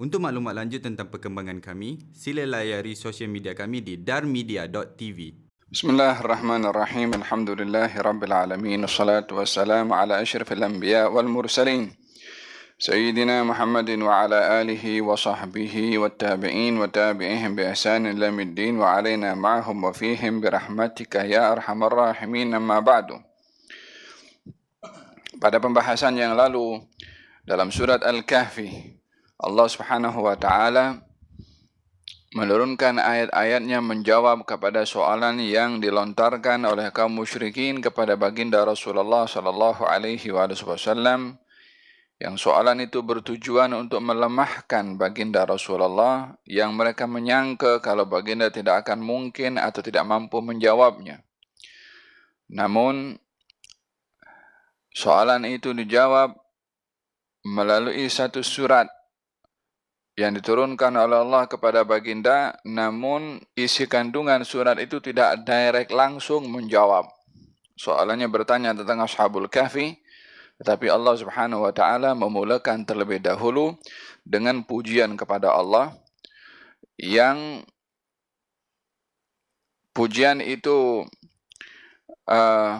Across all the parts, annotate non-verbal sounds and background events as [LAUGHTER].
Untuk maklumat lanjut tentang perkembangan kami, sila layari sosial media kami di darmedia.tv. Bismillahirrahmanirrahim. Alhamdulillahirabbil Wassalatu wassalamu ala asyrafil anbiya wal mursalin. سيدنا محمد وعلى آله وصحبه والتابعين وتابعيهم بإحسان إلى الدين وعلينا معهم وفيهم برحمتك يا أرحم الراحمين أما بعد Pada pembahasan yang lalu dalam surat Al-Kahfi Allah Subhanahu wa taala menurunkan ayat-ayatnya menjawab kepada soalan yang dilontarkan oleh kaum musyrikin kepada baginda Rasulullah sallallahu alaihi wasallam yang soalan itu bertujuan untuk melemahkan baginda Rasulullah yang mereka menyangka kalau baginda tidak akan mungkin atau tidak mampu menjawabnya. Namun soalan itu dijawab melalui satu surat yang diturunkan oleh Allah kepada baginda namun isi kandungan surat itu tidak direct langsung menjawab. Soalannya bertanya tentang Ashabul Kahfi tetapi Allah Subhanahu wa taala memulakan terlebih dahulu dengan pujian kepada Allah yang pujian itu uh,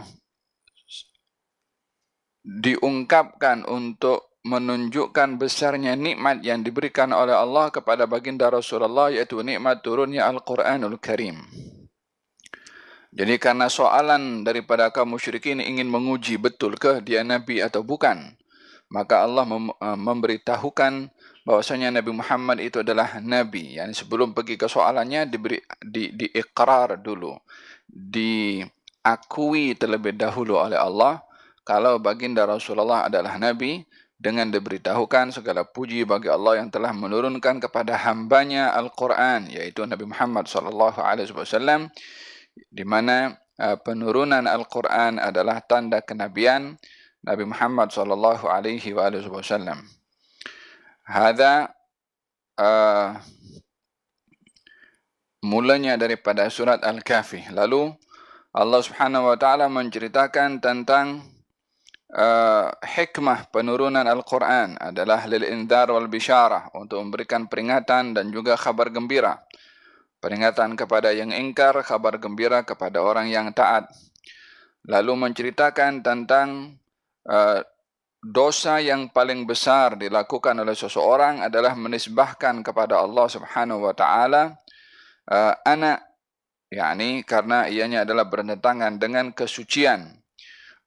diungkapkan untuk menunjukkan besarnya nikmat yang diberikan oleh Allah kepada baginda Rasulullah yaitu nikmat turunnya Al-Quranul Karim. Jadi karena soalan daripada kaum musyrikin ingin menguji betul ke dia nabi atau bukan, maka Allah mem- uh, memberitahukan bahwasanya Nabi Muhammad itu adalah nabi. Yani sebelum pergi ke soalannya diberi di diikrar dulu, diakui terlebih dahulu oleh Allah kalau baginda Rasulullah adalah nabi dengan diberitahukan segala puji bagi Allah yang telah menurunkan kepada hambanya Al-Quran yaitu Nabi Muhammad wasallam di mana uh, penurunan Al-Quran adalah tanda kenabian Nabi Muhammad wasallam. Hada uh, mulanya daripada surat Al-Kahfi. Lalu Allah Subhanahu wa taala menceritakan tentang uh, hikmah penurunan Al-Quran adalah lil indar wal bisyarah untuk memberikan peringatan dan juga kabar gembira peringatan kepada yang ingkar, kabar gembira kepada orang yang taat. Lalu menceritakan tentang uh, dosa yang paling besar dilakukan oleh seseorang adalah menisbahkan kepada Allah Subhanahu wa taala uh, anak yakni karena ianya adalah bertentangan dengan kesucian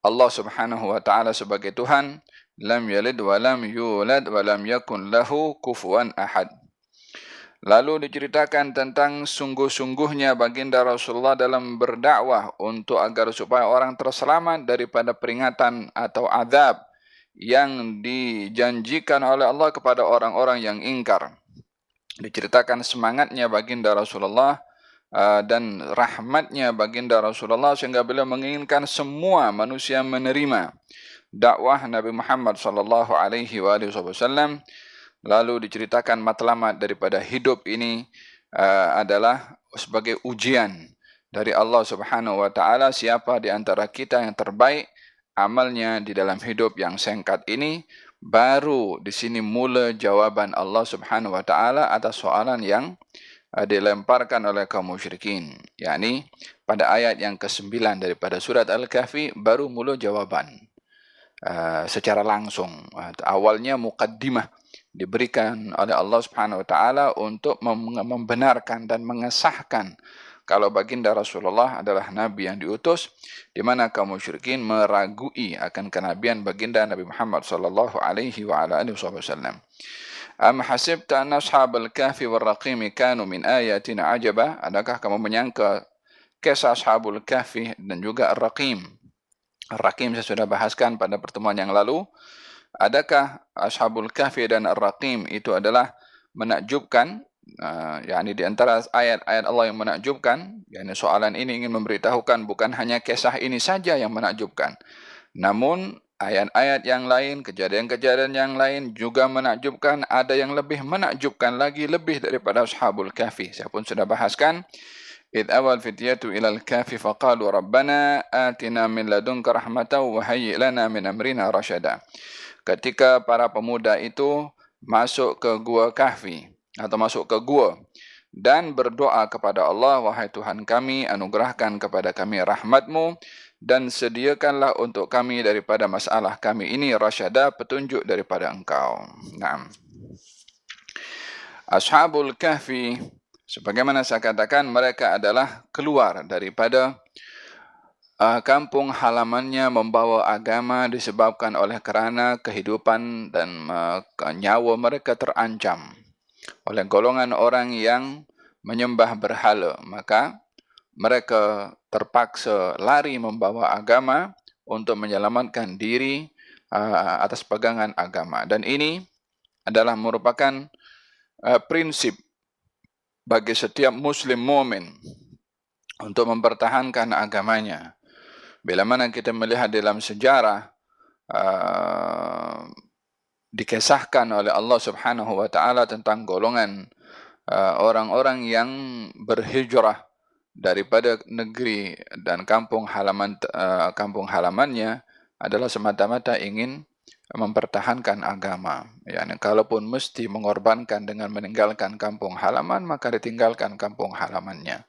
Allah Subhanahu wa taala sebagai Tuhan lam yalid wa lam yulad wa lam yakun lahu kufuwan ahad Lalu diceritakan tentang sungguh-sungguhnya baginda Rasulullah dalam berdakwah untuk agar supaya orang terselamat daripada peringatan atau azab yang dijanjikan oleh Allah kepada orang-orang yang ingkar. Diceritakan semangatnya baginda Rasulullah dan rahmatnya baginda Rasulullah sehingga beliau menginginkan semua manusia menerima dakwah Nabi Muhammad sallallahu alaihi wasallam. Lalu diceritakan matlamat daripada hidup ini uh, adalah sebagai ujian dari Allah Subhanahu wa taala siapa di antara kita yang terbaik amalnya di dalam hidup yang singkat ini. Baru di sini mula jawaban Allah Subhanahu wa taala atas soalan yang dilemparkan oleh kaum musyrikin. Yakni pada ayat yang ke-9 daripada surat Al-Kahfi baru mula jawaban. Uh, secara langsung. Uh, awalnya mukaddimah diberikan oleh Allah Subhanahu wa taala untuk membenarkan dan mengesahkan kalau baginda Rasulullah adalah nabi yang diutus di mana kaum musyrikin meragui akan kenabian baginda Nabi Muhammad sallallahu alaihi wa ala alihi wasallam. Am hasibta anna ashabal kahfi wal raqim kanu min ayatina ajaba? Adakah kamu menyangka kisah ashabul kahfi dan juga ar-raqim? Ar-raqim saya sudah bahaskan pada pertemuan yang lalu adakah Ashabul Kahfi dan Ar-Raqim itu adalah menakjubkan uh, yakni di antara ayat-ayat Allah yang menakjubkan yakni soalan ini ingin memberitahukan bukan hanya kisah ini saja yang menakjubkan namun ayat-ayat yang lain kejadian-kejadian yang lain juga menakjubkan ada yang lebih menakjubkan lagi lebih daripada Ashabul Kahfi saya pun sudah bahaskan إذ أوى الفتية إلى الكهف فقالوا ربنا آتنا من لدنك رحمة وهيئ لنا من أمرنا رشدا ketika para pemuda itu masuk ke gua kahfi atau masuk ke gua dan berdoa kepada Allah, wahai Tuhan kami, anugerahkan kepada kami rahmatmu dan sediakanlah untuk kami daripada masalah kami ini rasyada petunjuk daripada engkau. Naam. Ashabul Kahfi, sebagaimana saya katakan, mereka adalah keluar daripada uh, kampung halamannya membawa agama disebabkan oleh kerana kehidupan dan uh, nyawa mereka terancam oleh golongan orang yang menyembah berhala maka mereka terpaksa lari membawa agama untuk menyelamatkan diri atas pegangan agama. Dan ini adalah merupakan prinsip bagi setiap muslim mukmin untuk mempertahankan agamanya. Bila mana kita melihat dalam sejarah uh, dikisahkan oleh Allah Subhanahu wa taala tentang golongan uh, orang-orang yang berhijrah daripada negeri dan kampung halaman uh, kampung halamannya adalah semata-mata ingin mempertahankan agama. Ya, kalaupun mesti mengorbankan dengan meninggalkan kampung halaman, maka ditinggalkan kampung halamannya.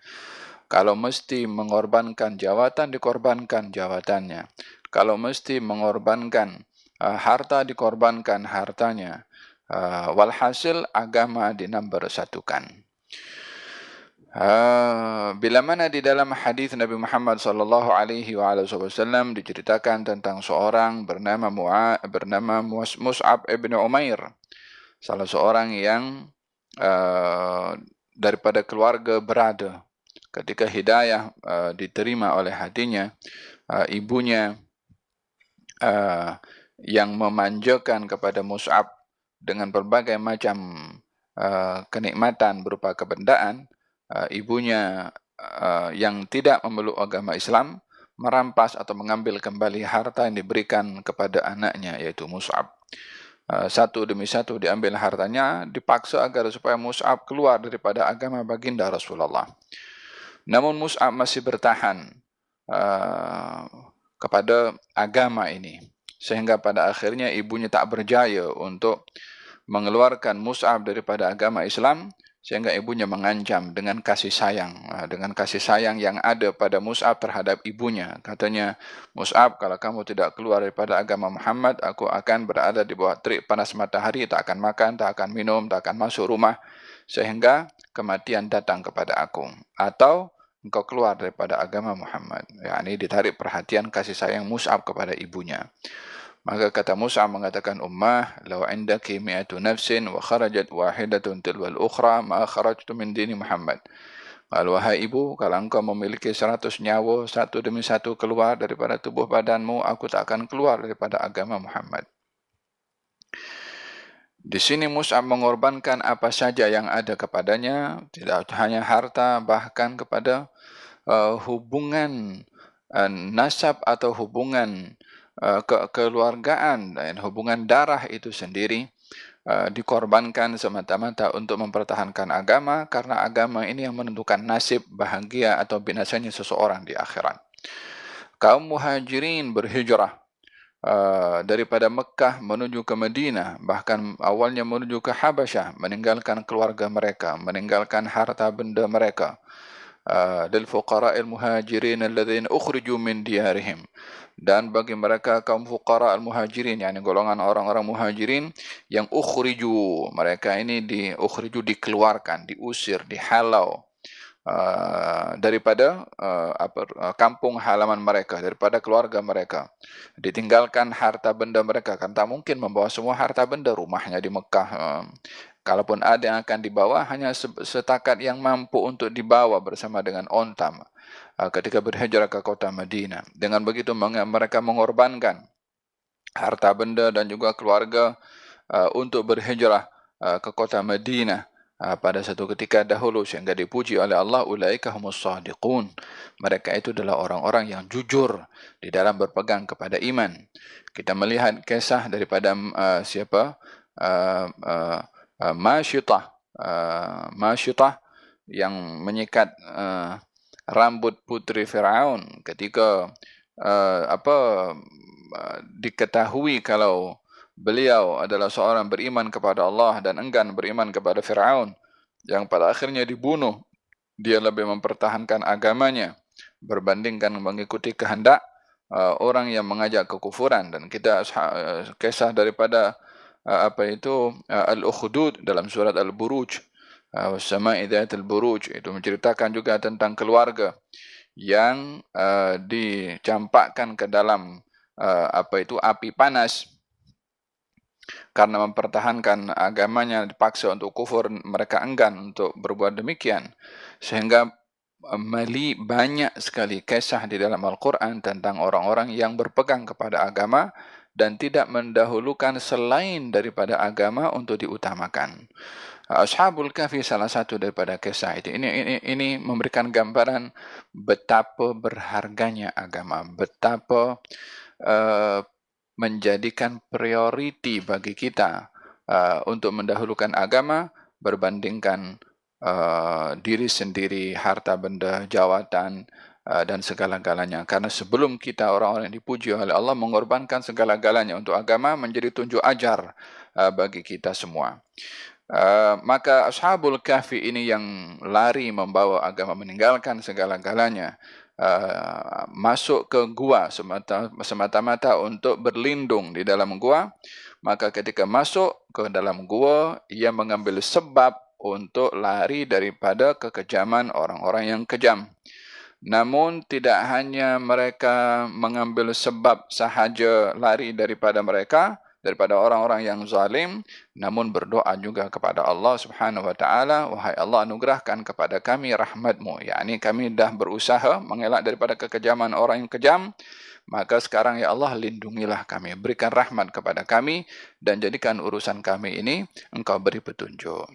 Kalau mesti mengorbankan jawatan, dikorbankan jawatannya. Kalau mesti mengorbankan uh, harta dikorbankan hartanya. Uh, walhasil agama dinambersatukan. Uh, bila mana di dalam hadis Nabi Muhammad sallallahu alaihi wasallam diceritakan tentang seorang bernama Mu'a, bernama Mus'ab ibn Umair. Salah seorang yang uh, daripada keluarga berada. Ketika hidayah uh, diterima oleh hatinya uh, ibunya uh, yang memanjakan kepada Mus'ab dengan berbagai macam uh, kenikmatan berupa kebendaan, uh, ibunya uh, yang tidak memeluk agama Islam merampas atau mengambil kembali harta yang diberikan kepada anaknya yaitu Mus'ab. Uh, satu demi satu diambil hartanya dipaksa agar supaya Mus'ab keluar daripada agama baginda Rasulullah. Namun Mus'ab masih bertahan uh, kepada agama ini sehingga pada akhirnya ibunya tak berjaya untuk mengeluarkan Mus'ab daripada agama Islam sehingga ibunya mengancam dengan kasih sayang ah, dengan kasih sayang yang ada pada Mus'ab terhadap ibunya. Katanya Mus'ab kalau kamu tidak keluar daripada agama Muhammad aku akan berada di bawah terik panas matahari tak akan makan tak akan minum tak akan masuk rumah sehingga kematian datang kepada aku. Atau engkau keluar daripada agama Muhammad. Ya ini ditarik perhatian kasih sayang Mus'ab kepada ibunya Maka kata Musa mengatakan ummah law indaki mi'atu nafsin wa kharajat wahidatun tilwal ukhra ma kharajtu min dini Muhammad. Kalau wahai ibu, kalau engkau memiliki seratus nyawa, satu demi satu keluar daripada tubuh badanmu, aku tak akan keluar daripada agama Muhammad. Di sini Musa mengorbankan apa saja yang ada kepadanya, tidak hanya harta, bahkan kepada uh, hubungan uh, nasab atau hubungan Uh, kekeluargaan dan hubungan darah itu sendiri uh, dikorbankan semata-mata untuk mempertahankan agama karena agama ini yang menentukan nasib bahagia atau binasanya seseorang di akhirat. Kaum muhajirin berhijrah uh, daripada Mekah menuju ke Madinah bahkan awalnya menuju ke Habasyah meninggalkan keluarga mereka meninggalkan harta benda mereka lil fuqara al muhajirin alladhina ukhriju min diyarihim dan bagi mereka kaum fuqara al-muhajirin yakni golongan orang-orang muhajirin yang ukhriju. Mereka ini di ukhriju dikeluarkan diusir dihalau uh, daripada uh, apa uh, kampung halaman mereka daripada keluarga mereka. Ditinggalkan harta benda mereka kan tak mungkin membawa semua harta benda rumahnya di Mekah uh, kalaupun ada yang akan dibawa hanya setakat yang mampu untuk dibawa bersama dengan ontam ketika berhijrah ke kota Madinah. Dengan begitu mereka mengorbankan harta benda dan juga keluarga ah, untuk berhijrah ah, ke kota Madinah. Pada satu ketika dahulu sehingga dipuji oleh Allah ulaika humus sadiqun. Mereka itu adalah orang-orang yang jujur di dalam berpegang kepada iman. Kita melihat kisah daripada uh, siapa? Uh, uh, uh, Masyitah. Uh, Masyitah yang menyikat uh, rambut putri Firaun ketika uh, apa uh, diketahui kalau beliau adalah seorang beriman kepada Allah dan enggan beriman kepada Firaun yang pada akhirnya dibunuh dia lebih mempertahankan agamanya berbandingkan mengikuti kehendak uh, orang yang mengajak kekufuran. Dan kita uh, kisah daripada uh, apa itu uh, al-ukhdud dalam surat al-buruj uh, sama'i al buruj itu menceritakan juga tentang keluarga yang uh, dicampakkan ke dalam uh, apa itu api panas karena mempertahankan agamanya dipaksa untuk kufur mereka enggan untuk berbuat demikian sehingga eh, meli banyak sekali kisah di dalam Al-Quran tentang orang-orang yang berpegang kepada agama dan tidak mendahulukan selain daripada agama untuk diutamakan. Ashabul Kahfi salah satu daripada kisah itu. Ini, ini, ini memberikan gambaran betapa berharganya agama, betapa uh, menjadikan prioriti bagi kita uh, untuk mendahulukan agama berbandingkan uh, diri sendiri, harta benda, jawatan uh, dan segala-galanya. Karena sebelum kita orang-orang yang dipuji oleh Allah mengorbankan segala-galanya untuk agama menjadi tunjuk ajar uh, bagi kita semua. Uh, maka ashabul kahfi ini yang lari membawa agama meninggalkan segala-galanya Uh, masuk ke gua semata-mata untuk berlindung di dalam gua. Maka ketika masuk ke dalam gua ia mengambil sebab untuk lari daripada kekejaman orang-orang yang kejam. Namun tidak hanya mereka mengambil sebab sahaja lari daripada mereka daripada orang-orang yang zalim namun berdoa juga kepada Allah Subhanahu wa taala wahai Allah anugerahkan kepada kami rahmatmu. Yakni kami dah berusaha mengelak daripada kekejaman orang yang kejam maka sekarang ya Allah lindungilah kami berikan rahmat kepada kami dan jadikan urusan kami ini engkau beri petunjuk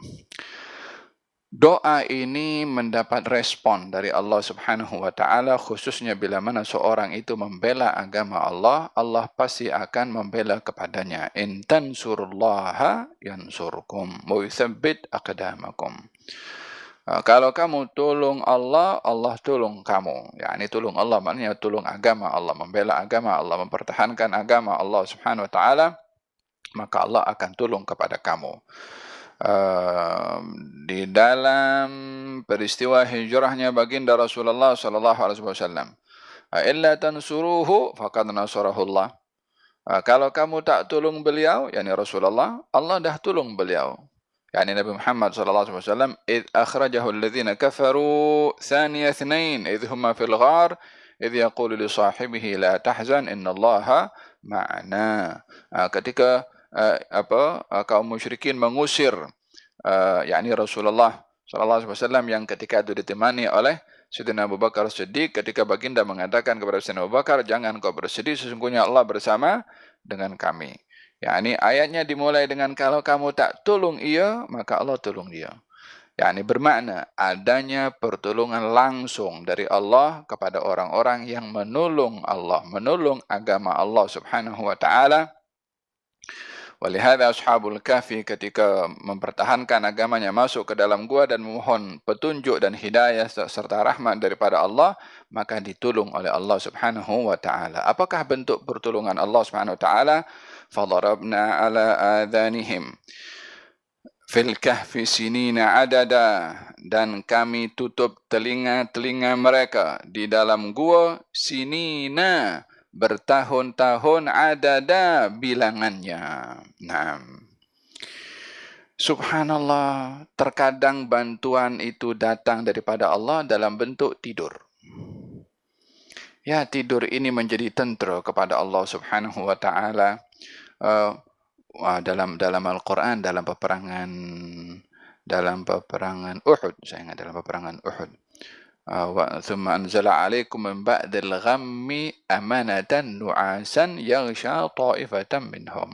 Doa ini mendapat respon dari Allah Subhanahu wa taala khususnya bila mana seorang itu membela agama Allah, Allah pasti akan membela kepadanya. In tansurullaha yansurkum wa yuthabbit aqdamakum. Uh, kalau kamu tolong Allah, Allah tolong kamu. Ya, ini tolong Allah maknanya tolong agama Allah, membela agama Allah, mempertahankan agama Allah Subhanahu wa taala, maka Allah akan tolong kepada kamu di dalam peristiwa hijrahnya baginda Rasulullah sallallahu alaihi wasallam. Illa tansuruhu faqad nasarahu Allah. Kalau kamu tak tolong beliau, yakni Rasulullah, Allah dah tolong beliau. Yani Nabi Muhammad sallallahu alaihi wasallam id akhrajahu alladhina kafaru thaniya ithnain id huma fil ghar id yaqulu li sahibihi la tahzan inna Allah ma'ana. Ketika uh, apa uh, kaum musyrikin mengusir uh, yakni Rasulullah sallallahu alaihi wasallam yang ketika itu ditemani oleh Sayyidina Abu Bakar Siddiq ketika baginda mengatakan kepada Sayyidina Abu Bakar jangan kau bersedih sesungguhnya Allah bersama dengan kami. Yakni ayatnya dimulai dengan kalau kamu tak tolong ia maka Allah tolong dia. Yakni bermakna adanya pertolongan langsung dari Allah kepada orang-orang yang menolong Allah, menolong agama Allah Subhanahu wa taala Walihada ashabul kafi ketika mempertahankan agamanya masuk ke dalam gua dan memohon petunjuk dan hidayah serta rahmat daripada Allah, maka ditolong oleh Allah subhanahu wa ta'ala. Apakah bentuk pertolongan Allah subhanahu wa ta'ala? Fadarabna ala adhanihim fil kahfi sinina adada dan kami tutup telinga-telinga mereka di dalam gua sinina bertahun-tahun ada bilangannya. Nah, Subhanallah, terkadang bantuan itu datang daripada Allah dalam bentuk tidur. Ya, tidur ini menjadi tentera kepada Allah Subhanahu wa taala. Uh, dalam dalam Al-Quran dalam peperangan dalam peperangan Uhud saya ingat dalam peperangan Uhud ثم أنزل عليكم من بعد الغم أمانة نعاسا يغشى طائفة منهم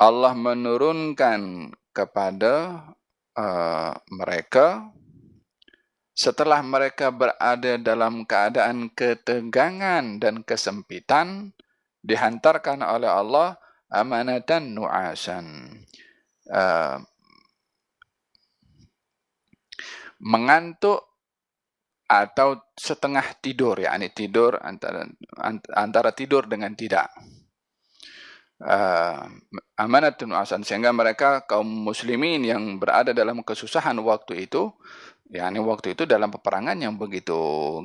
Allah menurunkan kepada uh, mereka setelah mereka berada dalam keadaan ketegangan dan kesempitan dihantarkan oleh Allah amanatan nu'asan uh, mengantuk atau setengah tidur ya ini tidur antara antara tidur dengan tidak. Uh, amanatun asan sehingga mereka kaum muslimin yang berada dalam kesusahan waktu itu yakni waktu itu dalam peperangan yang begitu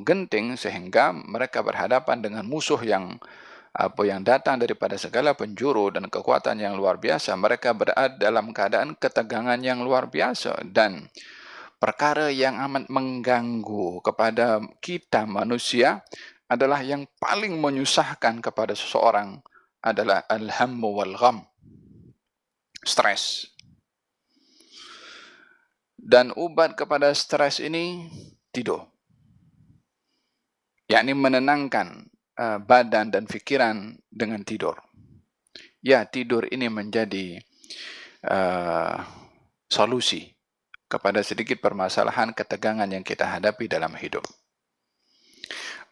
genting sehingga mereka berhadapan dengan musuh yang apa yang datang daripada segala penjuru dan kekuatan yang luar biasa. Mereka berada dalam keadaan ketegangan yang luar biasa dan perkara yang amat mengganggu kepada kita manusia adalah yang paling menyusahkan kepada seseorang adalah al-hammu wal gham stres dan ubat kepada stres ini tidur yakni menenangkan uh, badan dan fikiran dengan tidur. Ya, tidur ini menjadi uh, solusi kepada sedikit permasalahan ketegangan yang kita hadapi dalam hidup.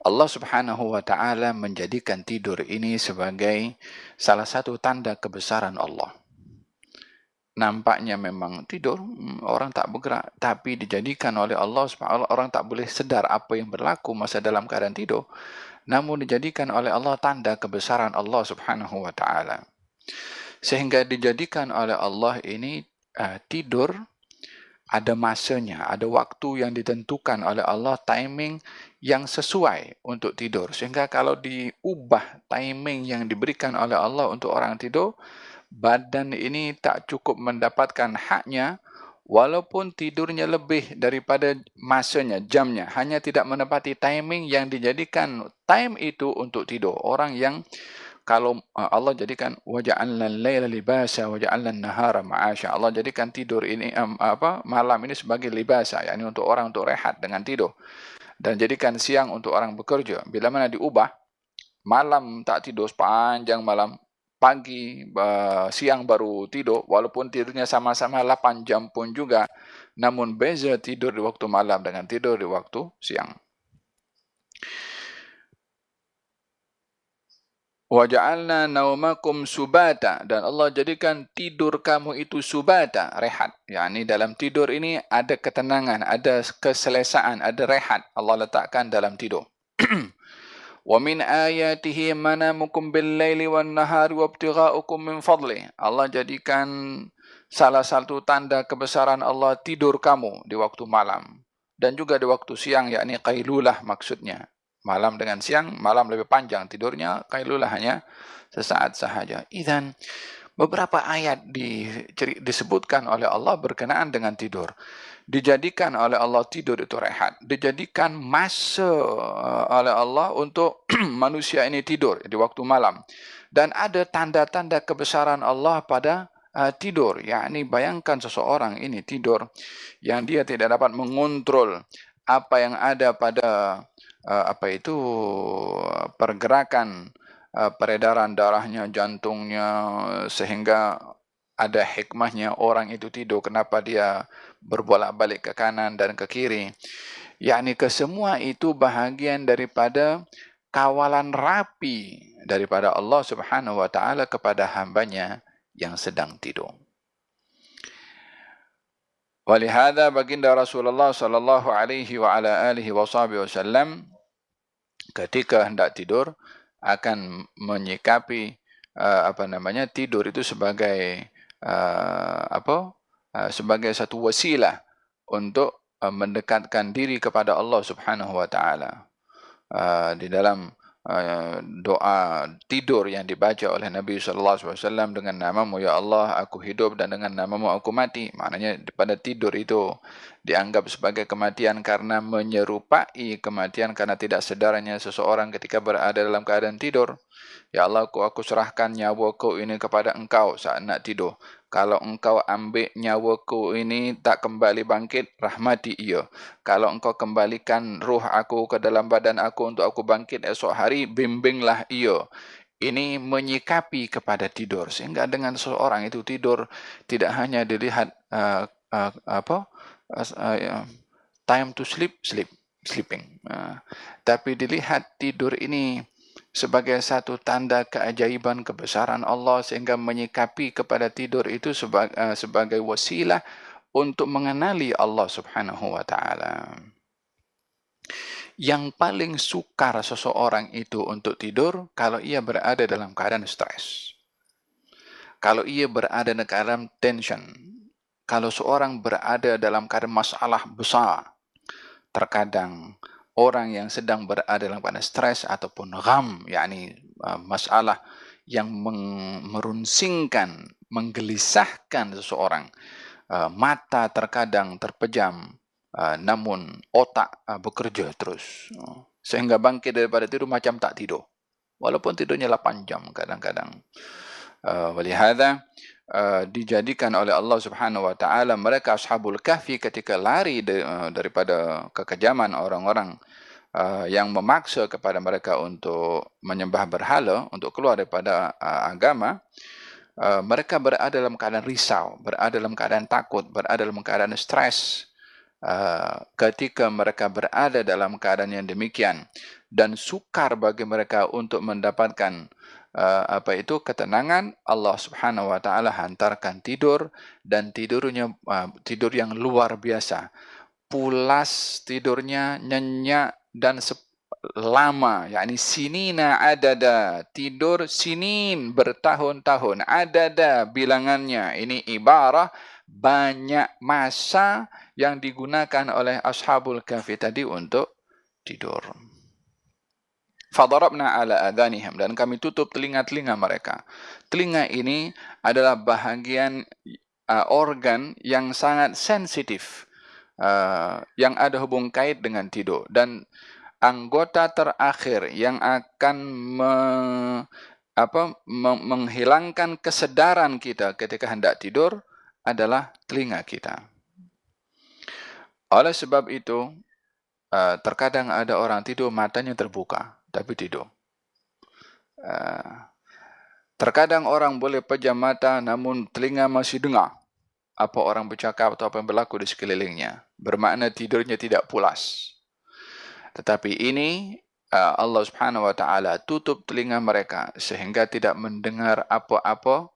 Allah Subhanahu wa taala menjadikan tidur ini sebagai salah satu tanda kebesaran Allah. Nampaknya memang tidur hmm, orang tak bergerak tapi dijadikan oleh Allah Subhanahu orang tak boleh sedar apa yang berlaku masa dalam keadaan tidur namun dijadikan oleh Allah tanda kebesaran Allah Subhanahu wa taala. Sehingga dijadikan oleh Allah ini uh, tidur ada masanya, ada waktu yang ditentukan oleh Allah timing yang sesuai untuk tidur. Sehingga kalau diubah timing yang diberikan oleh Allah untuk orang tidur, badan ini tak cukup mendapatkan haknya walaupun tidurnya lebih daripada masanya, jamnya, hanya tidak menepati timing yang dijadikan time itu untuk tidur. Orang yang kalau uh, Allah jadikan waja'alna al-laila libasa waja'alna an-nahara ma'asha. Allah jadikan tidur ini um, apa malam ini sebagai libasa, yakni untuk orang untuk rehat dengan tidur. Dan jadikan siang untuk orang bekerja. Bila mana diubah malam tak tidur sepanjang malam pagi, siang baru tidur, walaupun tidurnya sama-sama 8 jam pun juga, namun beza tidur di waktu malam dengan tidur di waktu siang. Wa ja'alna naumakum subata dan Allah jadikan tidur kamu itu subata, rehat. Yani dalam tidur ini ada ketenangan, ada keselesaan, ada rehat Allah letakkan dalam tidur. [CLEARS THROAT] Wa min ayatihi manamukum bil-laili wan-nahari wabtigha'ukum min fadli. Allah jadikan salah satu tanda kebesaran Allah tidur kamu di waktu malam dan juga di waktu siang yakni qailulah maksudnya malam dengan siang malam lebih panjang tidurnya qailulah hanya sesaat sahaja idzan beberapa ayat disebutkan oleh Allah berkenaan dengan tidur dijadikan oleh Allah tidur itu rehat. Dijadikan masa uh, oleh Allah untuk [CLEARS THROAT] manusia ini tidur di waktu malam. Dan ada tanda-tanda kebesaran Allah pada uh, tidur. yakni bayangkan seseorang ini tidur yang dia tidak dapat mengontrol apa yang ada pada apa itu pergerakan uh, peredaran darahnya, jantungnya sehingga ada hikmahnya orang itu tidur. Kenapa dia berbolak-balik ke kanan dan ke kiri? Yakni kesemua itu bahagian daripada kawalan rapi daripada Allah Subhanahu wa taala kepada hambanya yang sedang tidur Walihada baginda Rasulullah sallallahu alaihi wa ala alihi wasallam ketika hendak tidur akan menyikapi uh, apa namanya tidur itu sebagai uh, apa uh, sebagai satu wasilah untuk uh, mendekatkan diri kepada Allah Subhanahu wa taala. Uh, di dalam doa tidur yang dibaca oleh Nabi wasallam dengan namamu ya Allah aku hidup dan dengan namamu aku mati. Maknanya pada tidur itu dianggap sebagai kematian karena menyerupai kematian karena tidak sedarnya seseorang ketika berada dalam keadaan tidur. Ya Allah, aku, aku serahkan nyawaku ini kepada engkau saat nak tidur. Kalau engkau ambil nyawaku ini tak kembali bangkit, rahmati ia. Kalau engkau kembalikan ruh aku ke dalam badan aku untuk aku bangkit esok hari, bimbinglah ia. Ini menyikapi kepada tidur. Sehingga dengan seorang itu tidur, tidak hanya dilihat uh, uh, apa uh, time to sleep, sleep, sleeping. Uh, tapi dilihat tidur ini sebagai satu tanda keajaiban kebesaran Allah sehingga menyikapi kepada tidur itu sebagai, uh, sebagai wasilah untuk mengenali Allah Subhanahu wa taala. Yang paling sukar seseorang itu untuk tidur kalau ia berada dalam keadaan stres. kalau ia berada dalam tension, kalau seorang berada dalam keadaan masalah besar, terkadang orang yang sedang berada dalam keadaan stres ataupun gham, yakni uh, masalah yang merunsingkan, menggelisahkan seseorang, uh, mata terkadang terpejam, uh, namun otak bekerja terus. Uh, sehingga bangkit daripada tidur macam tak tidur. Walaupun tidurnya 8 jam kadang-kadang. Walihada uh, dijadikan oleh Allah Subhanahu wa taala mereka ashabul kahfi ketika lari de, uh, daripada kekejaman orang-orang uh, yang memaksa kepada mereka untuk menyembah berhala untuk keluar daripada uh, agama uh, mereka berada dalam keadaan risau berada dalam keadaan takut berada dalam keadaan stres uh, ketika mereka berada dalam keadaan yang demikian. Dan sukar bagi mereka untuk mendapatkan uh, apa itu? Ketenangan Allah Subhanahu wa taala hantarkan tidur dan tidurnya uh, tidur yang luar biasa. Pulas tidurnya nyenyak dan lama. Yakni sinina adada. Tidur sinin bertahun-tahun. Adada bilangannya. Ini ibarah banyak masa yang digunakan oleh ashabul kahfi tadi untuk tidur fadarabna ala adanihim dan kami tutup telinga-telinga mereka. Telinga ini adalah bahagian uh, organ yang sangat sensitif uh, yang ada hubung kait dengan tidur dan anggota terakhir yang akan me, apa, me, menghilangkan kesedaran kita ketika hendak tidur adalah telinga kita. Oleh sebab itu, uh, terkadang ada orang tidur matanya terbuka tapi tidur. Uh, terkadang orang boleh pejam mata namun telinga masih dengar apa orang bercakap atau apa yang berlaku di sekelilingnya. Bermakna tidurnya tidak pulas. Tetapi ini uh, Allah Subhanahu wa taala tutup telinga mereka sehingga tidak mendengar apa-apa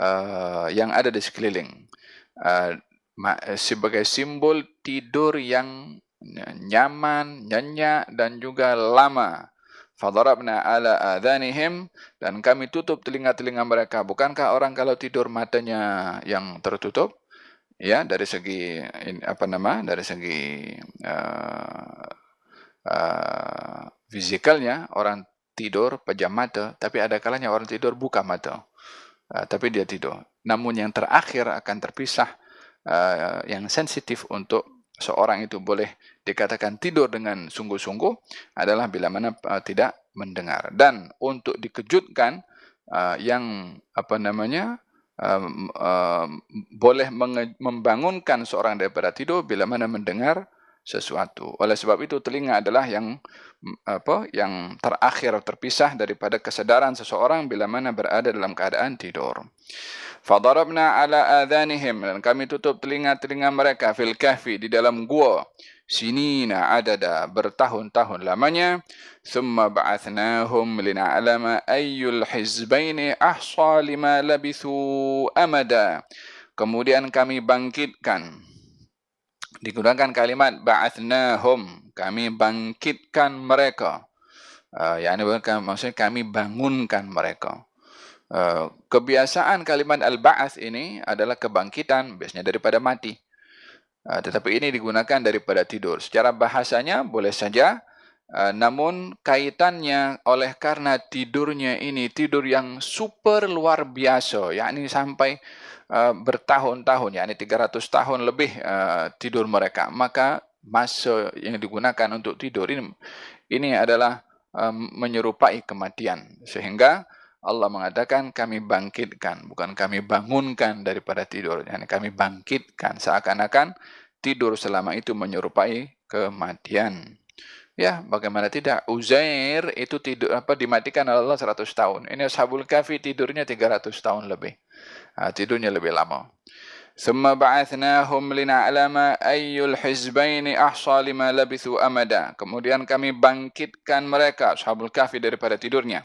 uh, yang ada di sekeliling. Sebagai simbol tidur yang nyaman, nyenyak dan juga lama fadarabna ala adhanihim dan kami tutup telinga-telinga mereka. Bukankah orang kalau tidur matanya yang tertutup? Ya dari segi apa nama dari segi uh, uh, fisikalnya orang tidur pejam mata tapi ada kalanya orang tidur buka mata. Uh, tapi dia tidur. Namun yang terakhir akan terpisah uh, yang sensitif untuk seorang itu boleh dikatakan tidur dengan sungguh-sungguh adalah bila mana uh, tidak mendengar dan untuk dikejutkan uh, yang apa namanya uh, uh, boleh membangunkan seorang daripada tidur bila mana mendengar sesuatu. Oleh sebab itu telinga adalah yang apa yang terakhir terpisah daripada kesedaran seseorang bila mana berada dalam keadaan tidur. Fadarabna ala adhanihim dan kami tutup telinga-telinga mereka fil kahfi di dalam gua sinina adada bertahun-tahun lamanya thumma ba'athnahum lina'lama ayyul hizbaini ahsa lima labithu amada. Kemudian kami bangkitkan digunakan kalimat ba'athnahum kami bangkitkan mereka. Uh, yakni maksudnya kami bangunkan mereka. Uh, kebiasaan kalimat al-ba'ath ini adalah kebangkitan biasanya daripada mati. Uh, tetapi ini digunakan daripada tidur. Secara bahasanya boleh saja uh, namun kaitannya oleh karena tidurnya ini tidur yang super luar biasa yakni sampai uh, bertahun-tahun yakni 300 tahun lebih tidur mereka maka masa yang digunakan untuk tidur ini ini adalah menyerupai kematian sehingga Allah mengatakan kami bangkitkan bukan kami bangunkan daripada tidur. Yani kami bangkitkan. Seakan-akan tidur selama itu menyerupai kematian. Ya bagaimana tidak? Uzair itu tidur apa dimatikan oleh Allah 100 tahun. Ini Ashabul Kahfi tidurnya 300 tahun lebih. Nah, tidurnya lebih lama. Summa ba'athnahum lina'lama ayyul hizbaini ahsa lima labithu amada. Kemudian kami bangkitkan mereka, Ashabul kahfi daripada tidurnya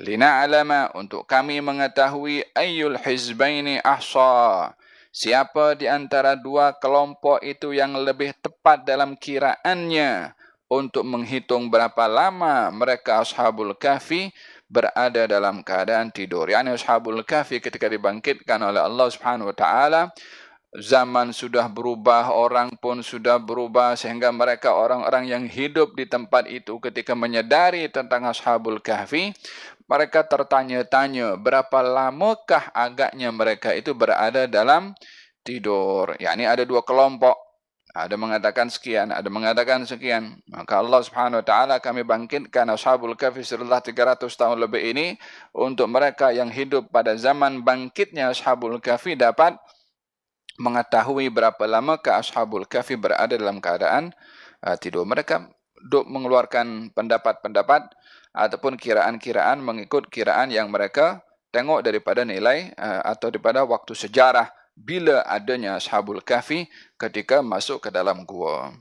lina'lama untuk kami mengetahui ayyul hizbaini ahsa siapa di antara dua kelompok itu yang lebih tepat dalam kiraannya untuk menghitung berapa lama mereka ashabul kahfi berada dalam keadaan tidur. Yani Ashabul Kahfi ketika dibangkitkan oleh Allah Subhanahu wa taala zaman sudah berubah, orang pun sudah berubah sehingga mereka orang-orang yang hidup di tempat itu ketika menyadari tentang Ashabul Kahfi, mereka tertanya-tanya berapa lamakah agaknya mereka itu berada dalam tidur. Yani ada dua kelompok. Ada mengatakan sekian, ada mengatakan sekian. Maka Allah Subhanahu wa taala kami bangkitkan Ashabul Kahfi setelah 300 tahun lebih ini untuk mereka yang hidup pada zaman bangkitnya Ashabul Kahfi dapat mengetahui berapa lama ke Ashabul Kahfi berada dalam keadaan uh, tidur. Mereka duk mengeluarkan pendapat-pendapat ataupun kiraan-kiraan mengikut kiraan yang mereka tengok daripada nilai uh, atau daripada waktu sejarah bila adanya Ashabul Kahfi ketika masuk ke dalam gua.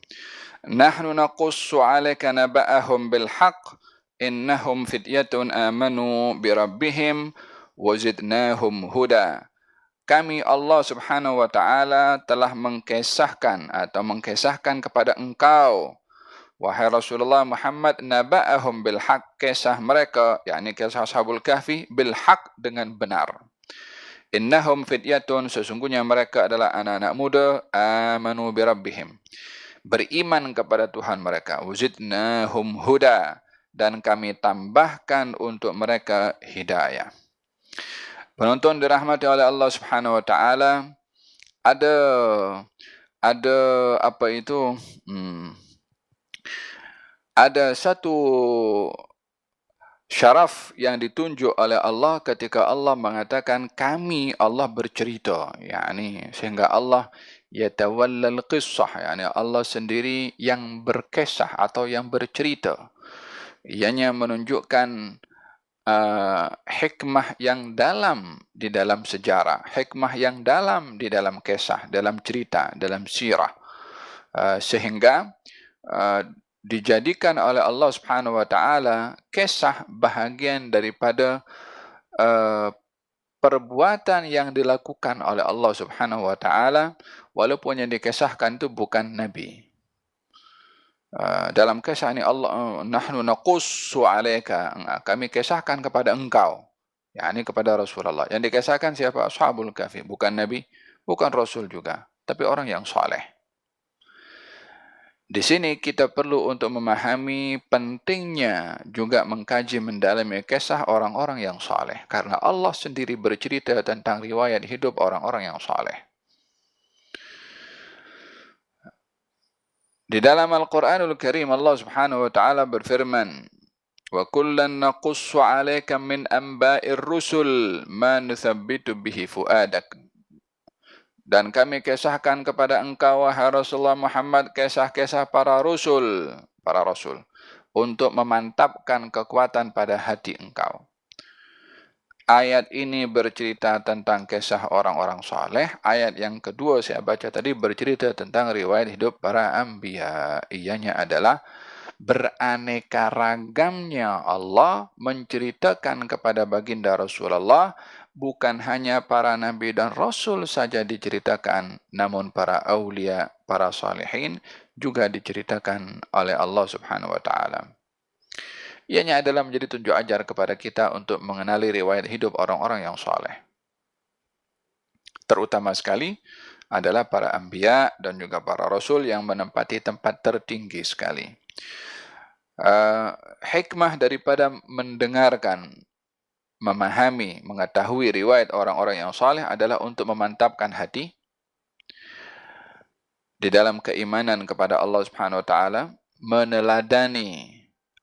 Nahnu naqussu 'alaika naba'ahum bil haqq innahum fityatun amanu bi rabbihim wazidnahum huda kami Allah Subhanahu wa taala telah mengkisahkan atau mengkisahkan kepada engkau. Wahai Rasulullah Muhammad naba'ahum bil haqq kisah mereka yakni kisah Ashabul Kahfi bil haqq dengan benar. Innahum fityatun sesungguhnya mereka adalah anak-anak muda amanu bi rabbihim. Beriman kepada Tuhan mereka. Wazidnahum huda. Dan kami tambahkan untuk mereka hidayah Penonton dirahmati oleh Allah Subhanahu Wa Taala ada ada apa itu hmm, ada satu syaraf yang ditunjuk oleh Allah ketika Allah mengatakan kami Allah bercerita. Yakni sehingga Allah yatawallal qissah yakni Allah sendiri yang berkisah atau yang bercerita. Ianya menunjukkan uh, hikmah yang dalam di dalam sejarah, hikmah yang dalam di dalam kisah, dalam cerita, dalam sirah. Uh, sehingga uh, dijadikan oleh Allah Subhanahu wa taala kisah bahagian daripada uh, perbuatan yang dilakukan oleh Allah Subhanahu wa taala walaupun yang dikisahkan itu bukan nabi Ah, dalam kisah ini Allah uh, nahnu naqussu alayka kami kisahkan kepada engkau. Yakni kepada Rasulullah. Yang dikisahkan siapa? Ashabul kahfi. Bukan nabi bukan rasul juga tapi orang yang saleh. Di sini kita perlu untuk memahami pentingnya juga mengkaji mendalami kisah orang-orang yang saleh. Karena Allah sendiri bercerita tentang riwayat hidup orang-orang yang saleh Di dalam Al-Quranul Karim Allah Subhanahu wa taala berfirman, "Wa kullan naqussu 'alaika min anba'ir rusul ma nuthabbitu bihi fu'adak." Dan kami kisahkan kepada engkau wahai Rasulullah Muhammad kisah-kisah para rasul, para rasul untuk memantapkan kekuatan pada hati engkau ayat ini bercerita tentang kisah orang-orang soleh. Ayat yang kedua saya baca tadi bercerita tentang riwayat hidup para ambia. Ianya adalah beraneka ragamnya Allah menceritakan kepada baginda Rasulullah bukan hanya para nabi dan rasul saja diceritakan namun para aulia, para salihin juga diceritakan oleh Allah Subhanahu wa taala. Ianya adalah menjadi tunjuk ajar kepada kita untuk mengenali riwayat hidup orang-orang yang soleh. Terutama sekali adalah para ambia dan juga para rasul yang menempati tempat tertinggi sekali. Uh, hikmah daripada mendengarkan, memahami, mengetahui riwayat orang-orang yang soleh adalah untuk memantapkan hati di dalam keimanan kepada Allah Subhanahu Wa Taala, meneladani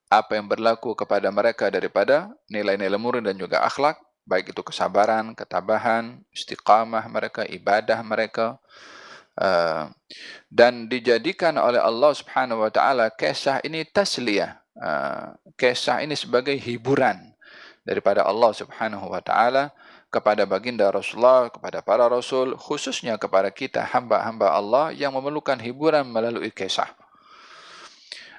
apa yang berlaku kepada mereka daripada nilai-nilai murid dan juga akhlak, baik itu kesabaran, ketabahan, istiqamah mereka, ibadah mereka, uh, dan dijadikan oleh Allah Subhanahu Wa Taala kisah ini tasliyah, uh, kisah ini sebagai hiburan daripada Allah Subhanahu Wa Taala kepada baginda Rasulullah, kepada para Rasul, khususnya kepada kita hamba-hamba Allah yang memerlukan hiburan melalui kisah.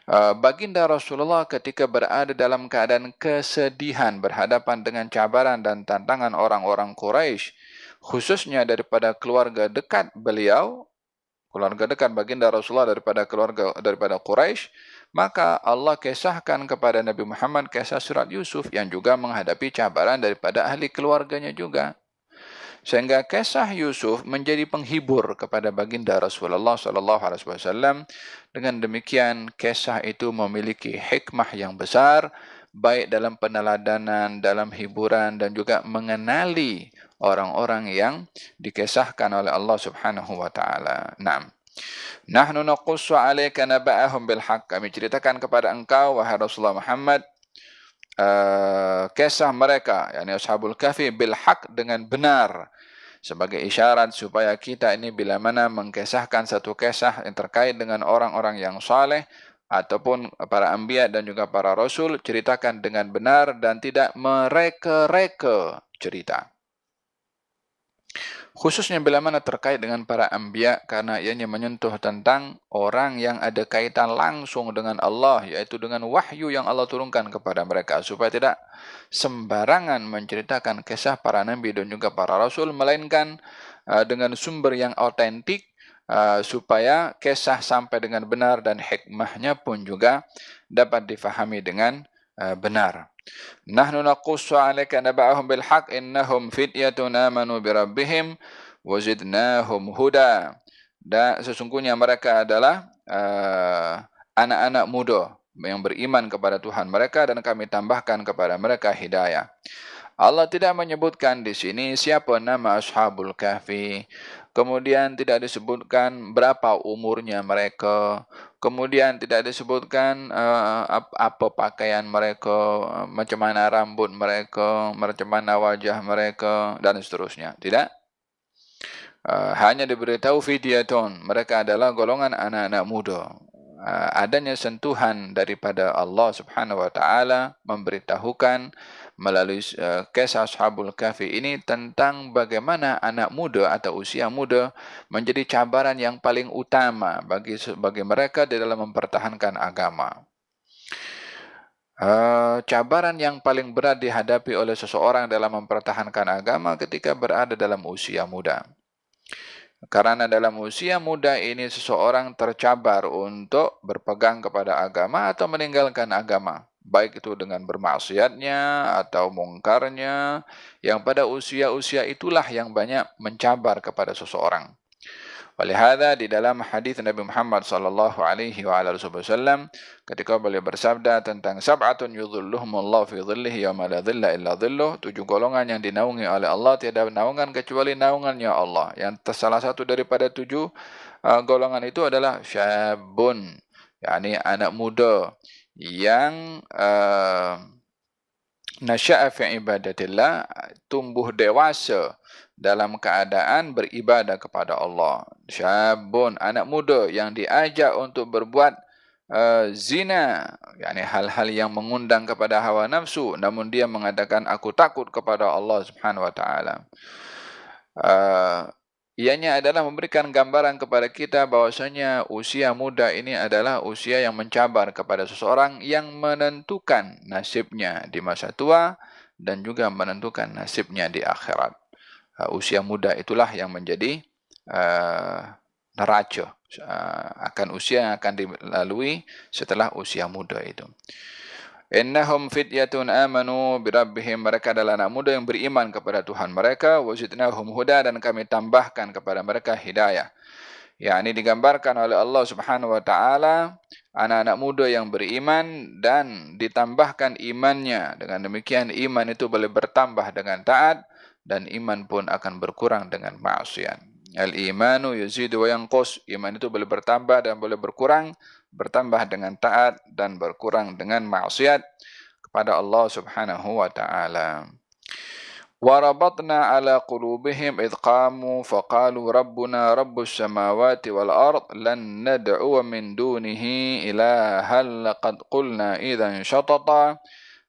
Uh, baginda Rasulullah ketika berada dalam keadaan kesedihan berhadapan dengan cabaran dan tantangan orang-orang Quraisy khususnya daripada keluarga dekat beliau keluarga dekat baginda Rasulullah daripada keluarga daripada Quraisy Maka Allah kisahkan kepada Nabi Muhammad kisah surat Yusuf yang juga menghadapi cabaran daripada ahli keluarganya juga. Sehingga kisah Yusuf menjadi penghibur kepada baginda Rasulullah sallallahu alaihi wasallam. Dengan demikian kisah itu memiliki hikmah yang besar baik dalam peneladanan, dalam hiburan dan juga mengenali orang-orang yang dikisahkan oleh Allah Subhanahu wa taala. Naam. Nahnu naqussu 'alaika naba'ahum bil haqq. Kami ceritakan kepada engkau wahai Rasulullah Muhammad uh, kisah mereka yakni ashabul kahfi bil haqq dengan benar. Sebagai isyarat supaya kita ini bila mana mengkisahkan satu kisah yang terkait dengan orang-orang yang saleh ataupun para anbiya dan juga para rasul ceritakan dengan benar dan tidak mereka-reka cerita khususnya bila mana terkait dengan para anbiya karena ianya menyentuh tentang orang yang ada kaitan langsung dengan Allah yaitu dengan wahyu yang Allah turunkan kepada mereka supaya tidak sembarangan menceritakan kisah para nabi dan juga para rasul melainkan uh, dengan sumber yang autentik uh, supaya kisah sampai dengan benar dan hikmahnya pun juga dapat difahami dengan uh, benar. Nahnu naqussu 'alaika naba'ahum bil haqq innahum fityatun amanu bi rabbihim wa zidnahum huda. Dan sesungguhnya mereka adalah uh, anak-anak uh, muda yang beriman kepada Tuhan mereka dan kami tambahkan kepada mereka hidayah. Allah tidak menyebutkan di sini siapa nama Ashabul Kahfi. Kemudian tidak disebutkan berapa umurnya mereka. Kemudian tidak disebutkan uh, apa pakaian mereka, macam mana rambut mereka, macam mana wajah mereka dan seterusnya. Tidak. Uh, hanya diberitahu fidyatun. Mereka adalah golongan anak-anak muda. Uh, adanya sentuhan daripada Allah Subhanahu wa taala memberitahukan melalui uh, kisah Ashabul Kahfi ini tentang bagaimana anak muda atau usia muda menjadi cabaran yang paling utama bagi bagi mereka di dalam mempertahankan agama. Uh, cabaran yang paling berat dihadapi oleh seseorang dalam mempertahankan agama ketika berada dalam usia muda. Karena dalam usia muda ini seseorang tercabar untuk berpegang kepada agama atau meninggalkan agama baik itu dengan bermaksiatnya atau mungkarnya yang pada usia-usia itulah yang banyak mencabar kepada seseorang. Walihada di dalam hadis Nabi Muhammad sallallahu alaihi wa alihi wasallam ketika beliau bersabda tentang sab'atun yudhilluhumullahu fi dhillihi yawma la dhilla illa dhilluh tujuh golongan yang dinaungi oleh Allah tiada naungan kecuali naungannya Allah. Yang salah satu daripada tujuh uh, golongan itu adalah syabun yakni anak muda yang uh, nasya'a fi ibadatillah tumbuh dewasa dalam keadaan beribadah kepada Allah. Syabun, anak muda yang diajak untuk berbuat uh, zina, yakni hal-hal yang mengundang kepada hawa nafsu, namun dia mengatakan aku takut kepada Allah Subhanahu wa taala. Uh, Ianya adalah memberikan gambaran kepada kita bahwasanya usia muda ini adalah usia yang mencabar kepada seseorang yang menentukan nasibnya di masa tua dan juga menentukan nasibnya di akhirat. Uh, usia muda itulah yang menjadi uh, neraca uh, akan usia yang akan dilalui setelah usia muda itu. Innahum fityatun amanu birabbihim mereka adalah anak muda yang beriman kepada Tuhan mereka wazidnahum huda dan kami tambahkan kepada mereka hidayah. Ya ini digambarkan oleh Allah Subhanahu wa taala anak-anak muda yang beriman dan ditambahkan imannya. Dengan demikian iman itu boleh bertambah dengan taat dan iman pun akan berkurang dengan maksiat. Al-imanu yazidu wa yanqus. Iman itu boleh bertambah dan boleh berkurang bertambah dengan taat dan berkurang dengan maksiat kepada Allah Subhanahu wa taala. Ala qulubihim idh qamu faqalu rabbuna rabbus samawati wal ard lan nad'u min dunihi ilahan laqad qulna idhan shatata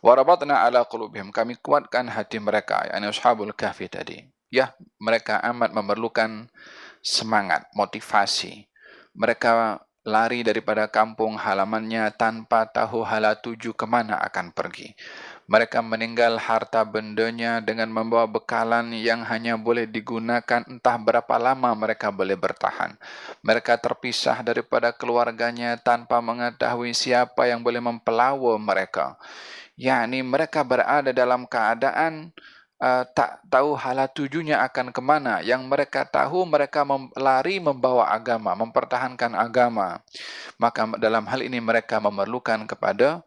Warabatna ala qulubihim. Kami kuatkan hati mereka. Yang ashabul kahfi tadi. Ya, mereka amat memerlukan semangat, motivasi. Mereka lari daripada kampung halamannya tanpa tahu hala tuju ke mana akan pergi. Mereka meninggal harta bendanya dengan membawa bekalan yang hanya boleh digunakan entah berapa lama mereka boleh bertahan. Mereka terpisah daripada keluarganya tanpa mengetahui siapa yang boleh mempelawa mereka. Yani mereka berada dalam keadaan uh, tak tahu hala tujunya akan ke mana. Yang mereka tahu mereka mem- lari membawa agama, mempertahankan agama. Maka dalam hal ini mereka memerlukan kepada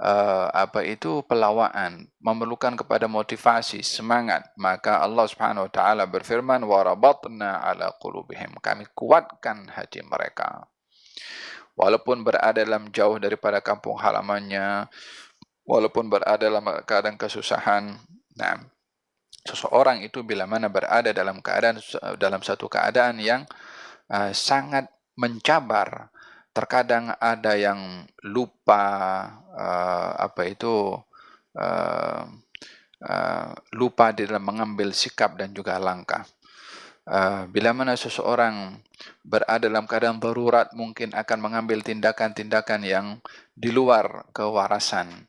uh, apa itu pelawaan memerlukan kepada motivasi semangat maka Allah Subhanahu wa taala berfirman warabatna ala qulubihim kami kuatkan hati mereka walaupun berada dalam jauh daripada kampung halamannya walaupun berada dalam keadaan kesusahan nah seseorang itu bila mana berada dalam keadaan dalam satu keadaan yang uh, sangat mencabar terkadang ada yang lupa uh, apa itu uh, uh, lupa di dalam mengambil sikap dan juga langkah. Uh, bila mana seseorang berada dalam keadaan darurat mungkin akan mengambil tindakan-tindakan yang di luar kewarasan.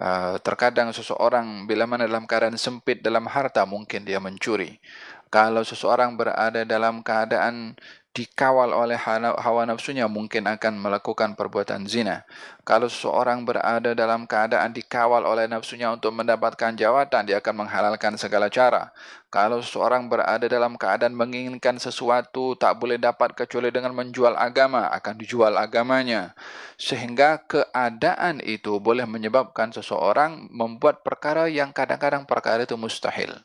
Uh, terkadang seseorang bila mana dalam keadaan sempit dalam harta mungkin dia mencuri. Kalau seseorang berada dalam keadaan dikawal oleh hawa nafsunya mungkin akan melakukan perbuatan zina. Kalau seseorang berada dalam keadaan dikawal oleh nafsunya untuk mendapatkan jawatan, dia akan menghalalkan segala cara. Kalau seseorang berada dalam keadaan menginginkan sesuatu tak boleh dapat kecuali dengan menjual agama, akan dijual agamanya. Sehingga keadaan itu boleh menyebabkan seseorang membuat perkara yang kadang-kadang perkara itu mustahil.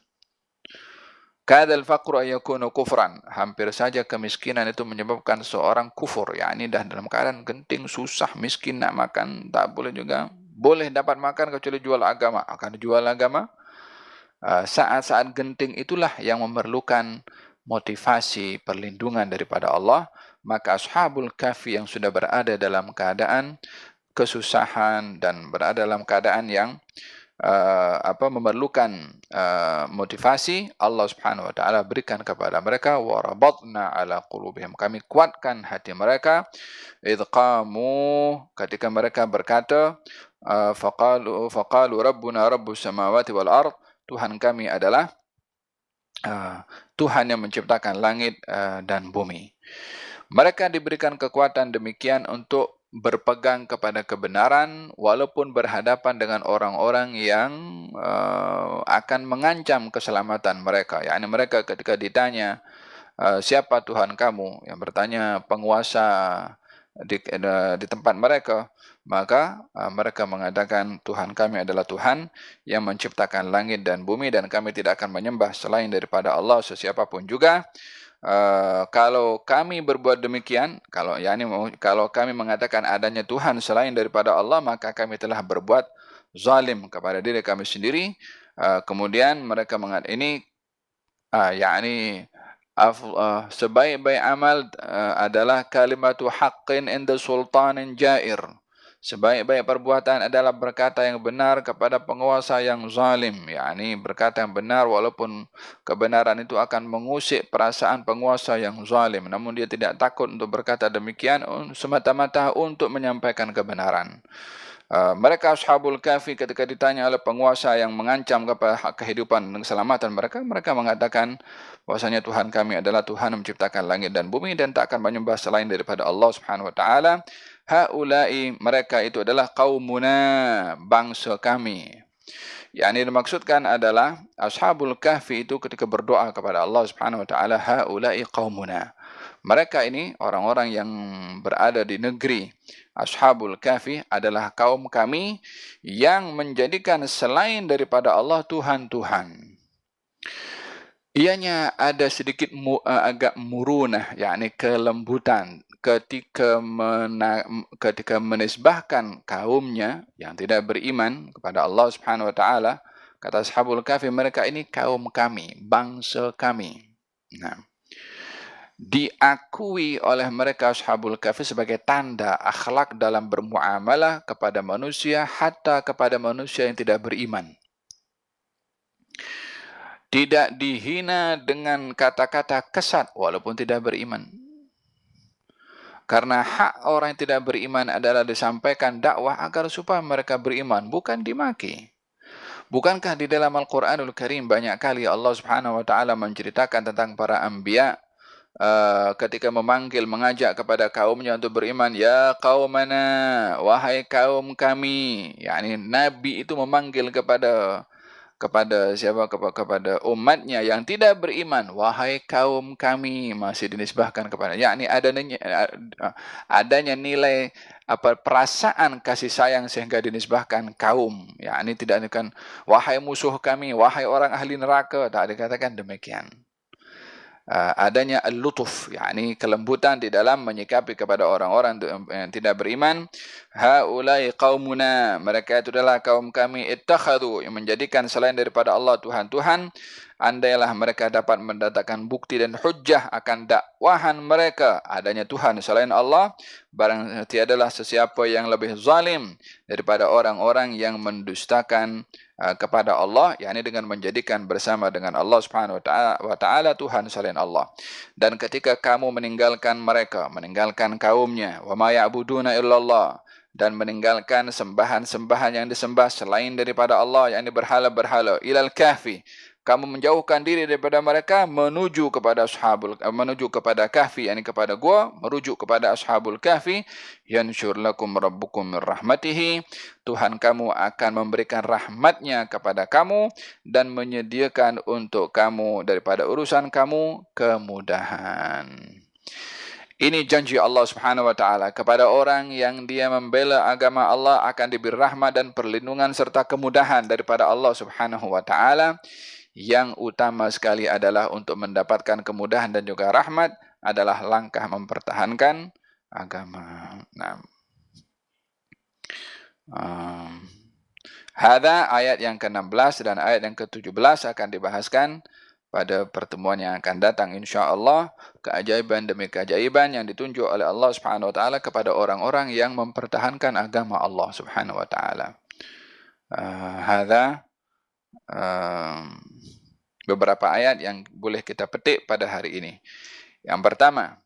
Kadal faqru ayakunu kufran. Hampir saja kemiskinan itu menyebabkan seorang kufur. Ya, ini dah dalam keadaan genting, susah, miskin nak makan, tak boleh juga. Boleh dapat makan kecuali jual agama. Akan jual agama. Ah, saat-saat genting itulah yang memerlukan motivasi perlindungan daripada Allah. Maka ashabul kafi yang sudah berada dalam keadaan kesusahan dan berada dalam keadaan yang uh, apa memerlukan uh, motivasi Allah Subhanahu wa taala berikan kepada mereka warabatna ala qulubihim. Kami kuatkan hati mereka. Id qamu ketika mereka berkata uh, faqalu faqalu rabbuna rabbus samawati wal ard. Tuhan kami adalah uh, Tuhan yang menciptakan langit uh, dan bumi. Mereka diberikan kekuatan demikian untuk berpegang kepada kebenaran walaupun berhadapan dengan orang-orang yang uh, akan mengancam keselamatan mereka. Ya, ini mereka ketika ditanya uh, siapa Tuhan kamu yang bertanya penguasa di, uh, di tempat mereka, maka uh, mereka mengatakan Tuhan kami adalah Tuhan yang menciptakan langit dan bumi dan kami tidak akan menyembah selain daripada Allah sesiapapun juga. Uh, kalau kami berbuat demikian, kalau yakni kalau kami mengatakan adanya Tuhan selain daripada Allah, maka kami telah berbuat zalim kepada diri kami sendiri. Uh, kemudian mereka mengatakan ini uh, yakni uh, sebaik-baik amal uh, adalah kalimatu haqqin inda sultanin jair. Sebaik-baik perbuatan adalah berkata yang benar kepada penguasa yang zalim. yakni berkata yang benar walaupun kebenaran itu akan mengusik perasaan penguasa yang zalim. Namun dia tidak takut untuk berkata demikian semata-mata untuk menyampaikan kebenaran. Uh, mereka ashabul kafi ketika ditanya oleh penguasa yang mengancam kepada kehidupan dan keselamatan mereka, mereka mengatakan bahwasanya Tuhan kami adalah Tuhan yang menciptakan langit dan bumi dan tak akan menyembah selain daripada Allah Subhanahu wa taala haulai mereka itu adalah qaumuna bangsa kami. Yang ini dimaksudkan adalah ashabul kahfi itu ketika berdoa kepada Allah Subhanahu wa taala haulai qaumuna mereka ini orang-orang yang berada di negeri. Ashabul kahfi adalah kaum kami yang menjadikan selain daripada Allah Tuhan-Tuhan. Ianya ada sedikit mu, uh, agak murunah, yakni kelembutan ketika mena, ketika menisbahkan kaumnya yang tidak beriman kepada Allah Subhanahu wa taala kata ashabul kahfi mereka ini kaum kami bangsa kami. Nah diakui oleh mereka ashabul kahfi sebagai tanda akhlak dalam bermuamalah kepada manusia hatta kepada manusia yang tidak beriman. Tidak dihina dengan kata-kata kesat walaupun tidak beriman karena hak orang yang tidak beriman adalah disampaikan dakwah agar supaya mereka beriman bukan dimaki. Bukankah di dalam Al-Quranul Karim banyak kali Allah Subhanahu wa taala menceritakan tentang para anbiya uh, ketika memanggil mengajak kepada kaumnya untuk beriman ya qaumana wahai kaum kami. Yakni nabi itu memanggil kepada kepada siapa? Kepada umatnya yang tidak beriman. Wahai kaum kami masih dinisbahkan kepada. Yakni adanya adanya nilai apa perasaan kasih sayang sehingga dinisbahkan kaum. Yakni tidak akan wahai musuh kami wahai orang ahli neraka. Tak dikatakan demikian uh, adanya al-lutuf yakni kelembutan di dalam menyikapi kepada orang-orang yang tidak beriman. Haulai qaumuna mereka itu adalah kaum kami ittakhadhu yang menjadikan selain daripada Allah Tuhan-Tuhan andailah mereka dapat mendatangkan bukti dan hujjah akan dakwahan mereka adanya Tuhan selain Allah barang tiadalah sesiapa yang lebih zalim daripada orang-orang yang mendustakan kepada Allah yakni dengan menjadikan bersama dengan Allah Subhanahu wa taala Tuhan selain Allah. Dan ketika kamu meninggalkan mereka meninggalkan kaumnya wa ma ya'buduna illallah dan meninggalkan sembahan-sembahan yang disembah selain daripada Allah yakni berhala-berhala ilal kahfi kamu menjauhkan diri daripada mereka menuju kepada ashabul eh, menuju kepada kahfi yakni kepada gua merujuk kepada ashabul kahfi. Yanshur lakum rabbukum min rahmatihi. Tuhan kamu akan memberikan rahmatnya kepada kamu dan menyediakan untuk kamu daripada urusan kamu kemudahan. Ini janji Allah Subhanahu wa taala kepada orang yang dia membela agama Allah akan diberi rahmat dan perlindungan serta kemudahan daripada Allah Subhanahu wa taala yang utama sekali adalah untuk mendapatkan kemudahan dan juga rahmat adalah langkah mempertahankan agama. Nah. Um, Hada ayat yang ke-16 dan ayat yang ke-17 akan dibahaskan pada pertemuan yang akan datang insya-Allah keajaiban demi keajaiban yang ditunjuk oleh Allah Subhanahu wa taala kepada orang-orang yang mempertahankan agama Allah Subhanahu wa taala. Uh, hada um, beberapa ayat yang boleh kita petik pada hari ini. Yang pertama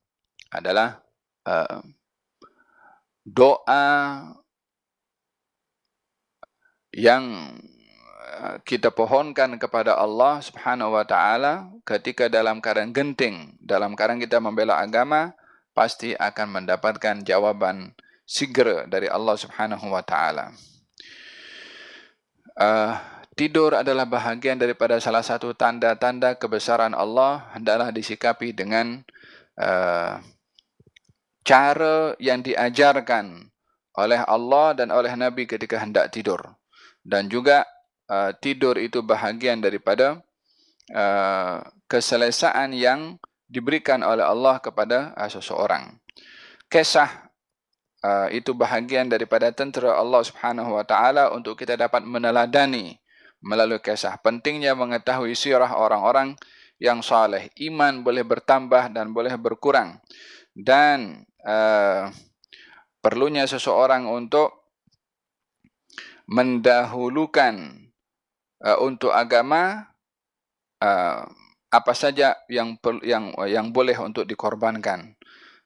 adalah uh, doa yang uh, kita pohonkan kepada Allah Subhanahu wa taala ketika dalam keadaan genting, dalam keadaan kita membela agama, pasti akan mendapatkan jawaban segera dari Allah Subhanahu wa taala. Uh, tidur adalah bahagian daripada salah satu tanda-tanda kebesaran Allah hendaklah disikapi dengan uh, cara yang diajarkan oleh Allah dan oleh Nabi ketika hendak tidur dan juga uh, tidur itu bahagian daripada uh, keselesaan yang diberikan oleh Allah kepada uh, seseorang. Kisah uh, itu bahagian daripada tentera Allah Subhanahu wa taala untuk kita dapat meneladani melalui kisah. Pentingnya mengetahui sirah orang-orang yang saleh. Iman boleh bertambah dan boleh berkurang. Dan uh, perlunya seseorang untuk mendahulukan uh, untuk agama uh, apa saja yang yang yang boleh untuk dikorbankan.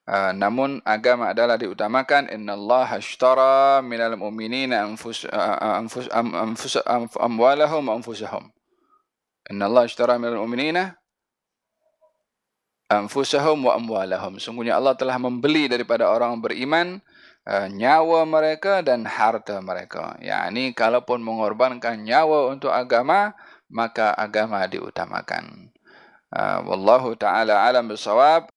Uh, namun agama adalah diutamakan innallaha ashtara minal mu'minina anfus uh, anfus anfus amwalahum anfusahum. Innallaha ashtara minal mu'minina anfusahum wa amwalahum. Sungguhnya Allah telah membeli daripada orang beriman uh, nyawa mereka dan harta mereka. Yakni kalaupun mengorbankan nyawa untuk agama maka agama diutamakan. Uh, wallahu taala alam bisawab